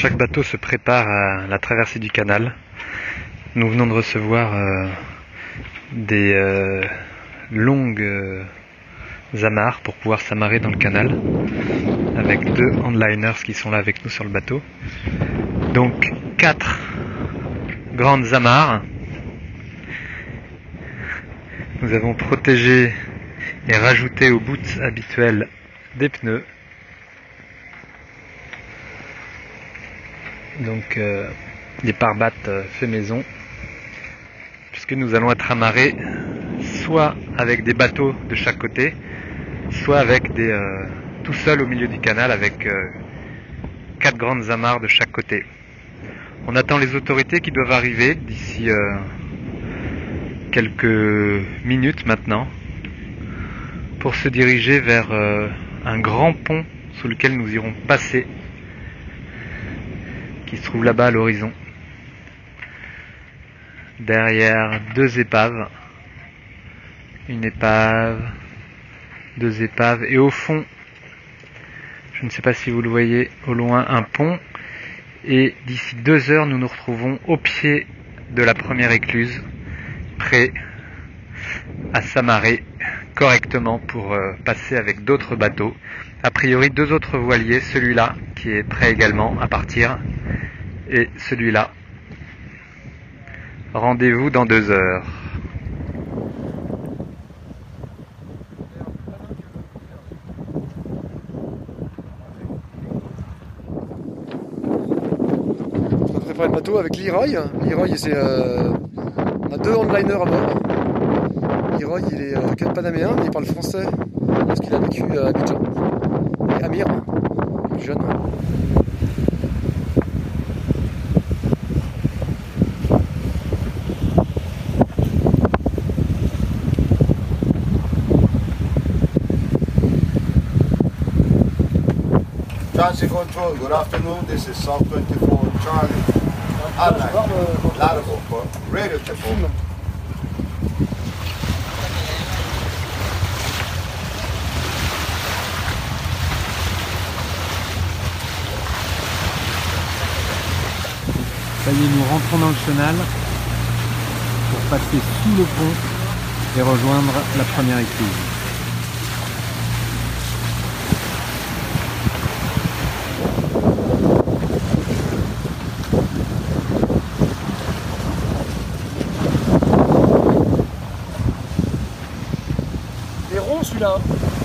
chaque bateau se prépare à la traversée du canal. Nous venons de recevoir euh, des euh, longues euh, amarres pour pouvoir s'amarrer dans le canal avec deux handliners qui sont là avec nous sur le bateau. Donc quatre grandes amarres. Nous avons protégé et rajouté aux boots habituels des pneus. Donc euh, des pare-battes euh, fait maison. Puisque nous allons être amarrés soit avec des bateaux de chaque côté, soit avec des euh, tout seul au milieu du canal avec euh, quatre grandes amarres de chaque côté. On attend les autorités qui doivent arriver d'ici quelques minutes maintenant pour se diriger vers un grand pont sous lequel nous irons passer qui se trouve là-bas à l'horizon. Derrière deux épaves. Une épave, deux épaves et au fond, je ne sais pas si vous le voyez au loin, un pont. Et d'ici deux heures, nous nous retrouvons au pied de la première écluse, prêts à s'amarrer correctement pour euh, passer avec d'autres bateaux. A priori, deux autres voiliers, celui-là qui est prêt également à partir et celui-là. Rendez-vous dans deux heures. On prépare le bateau avec Leroy. Leroy, c'est euh, on a deux handliners à bord. Leroy, il est euh, panaméen, il parle français parce qu'il a vécu à Abidjan. Et Amir, plus jeune. Transit control, good afternoon. This is South 24 Charlie. Radio control. Ça y est, nous rentrons dans le chenal pour passer sous le pont et rejoindre la première écluse. Il est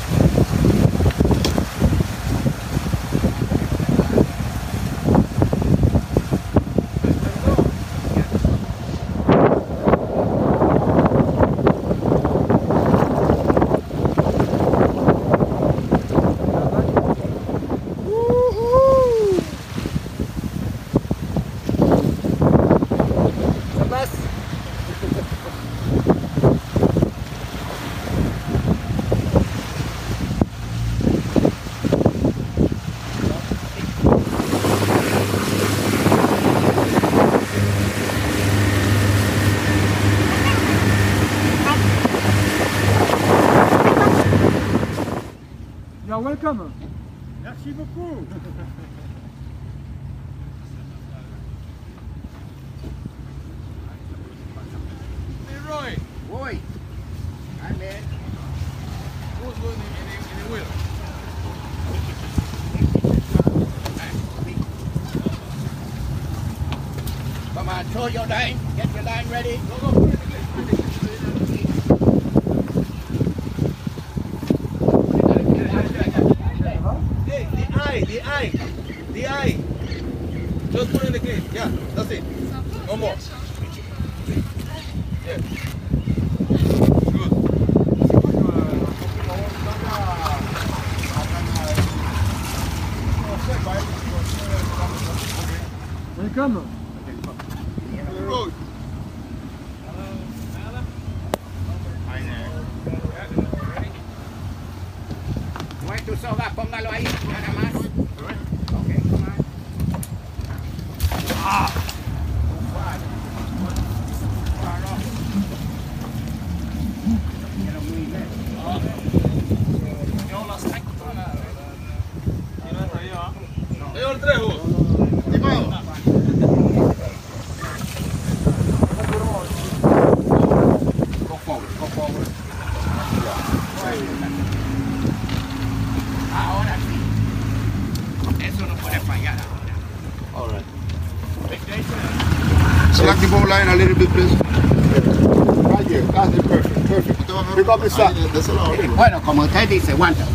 You're welcome. Merci beaucoup. Leroy, Boy, hi man. who's going in, in, in the wheel? Come on, throw your line. Get your line ready. Go, go, put Just put in the case. Yeah, that's it. No more. Yeah. Good. Welcome. Leroy. Why to soga, póngalo ahí. Ahora sí. Eso no puede fallar. All right. Select the line a little bit, please. Right. That's perfect. Perfect. Bueno, como usted dice, aguanta.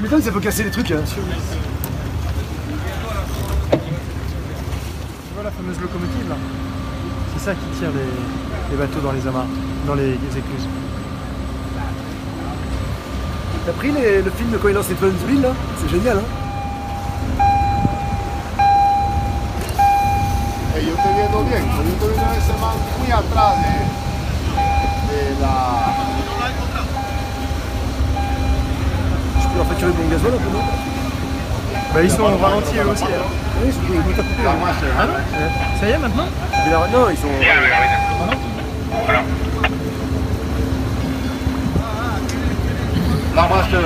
Tu m'étonnes, ça peut casser les trucs. Hein. Tu vois la fameuse locomotive là? C'est ça qui tire les, les bateaux dans les amarres, dans les, les écluses. T'as pris les- le film de quand il lance les Touline là? C'est génial hein yo estoy viendo bien. Yo estoy viendo ese man muy atrás de, de la. Je peux leur facturer de mon gasoil un peu non Bah ils sont au ralenti eux aussi. Oui, ils sont. Ah non Ça y est maintenant Non, ils sont. La master.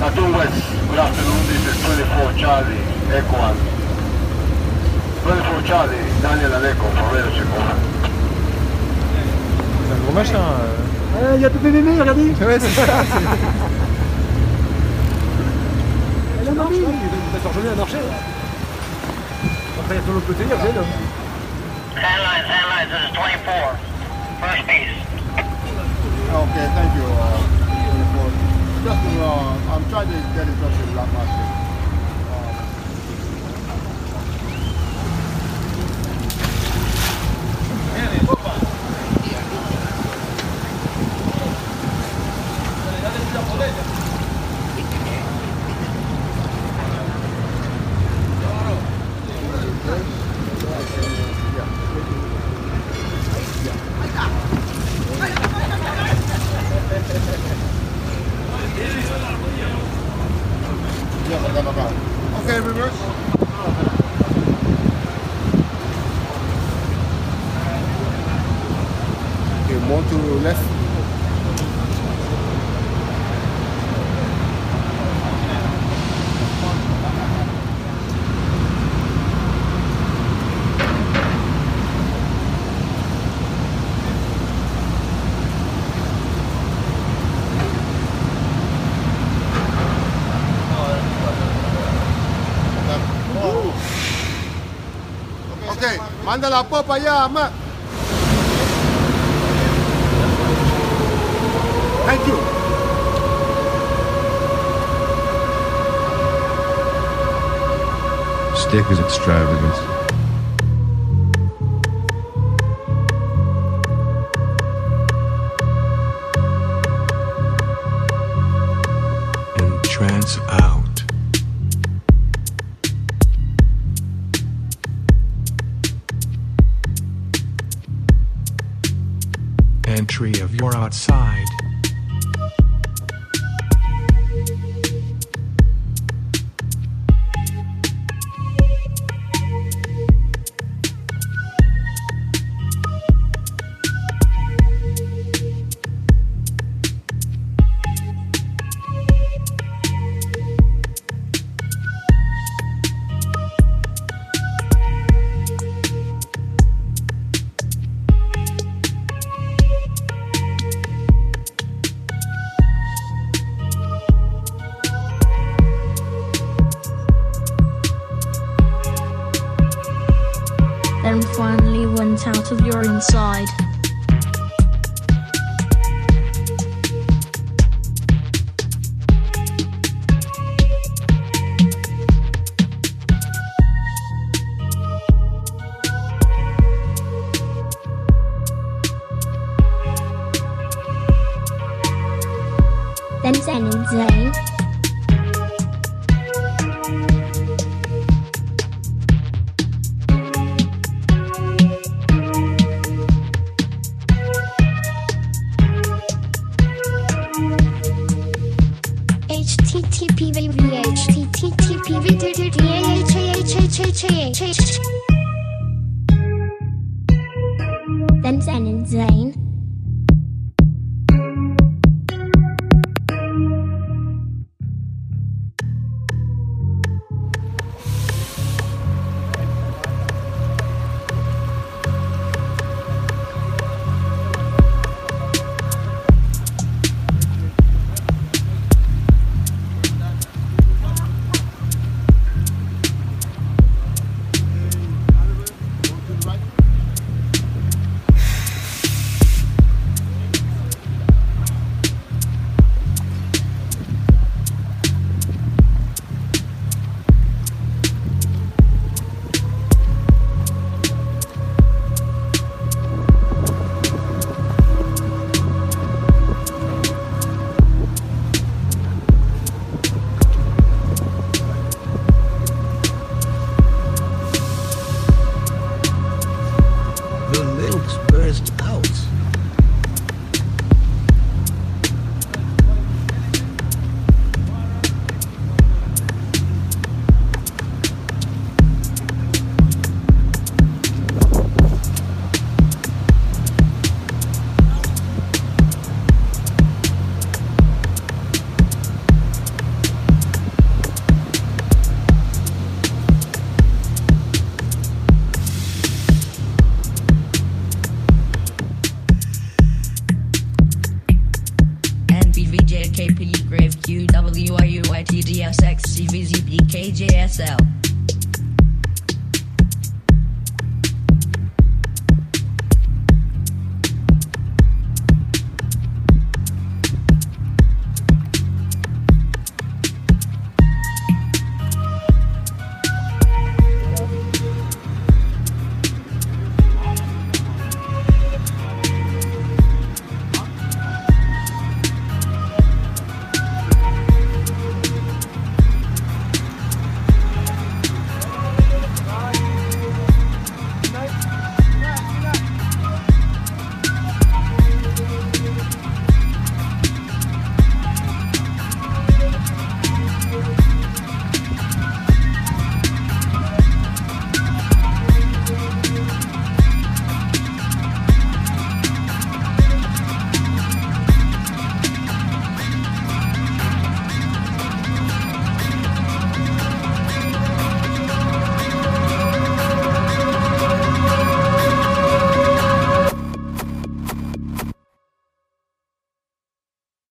Tattoo West. Good afternoon. This is 24 Charlie Echo and 24 Charlie Daniel and Echo for. C'est un gros machin. euh. Ah, il y a Pépé Mémé, regardez Ouais, c'est ça. Elle a marché Il va rejoindre à marcher. hein. Après, de l'autre côté, this is 24. First piece. Okay, thank you. Uh, 24. Just uh, I'm trying to get in touch with Black Master. Okay, reverse. Okay, more to left. Okay, manda la popa ya, Matt. Thank you. Stick is extravagance. Went out of your inside. Then A V H T T T P V T T T A H A H H H H H H KP, Grave, Q, W, I, U, Y, T, D, S, X, C, V, Z, B, K, J, S, L.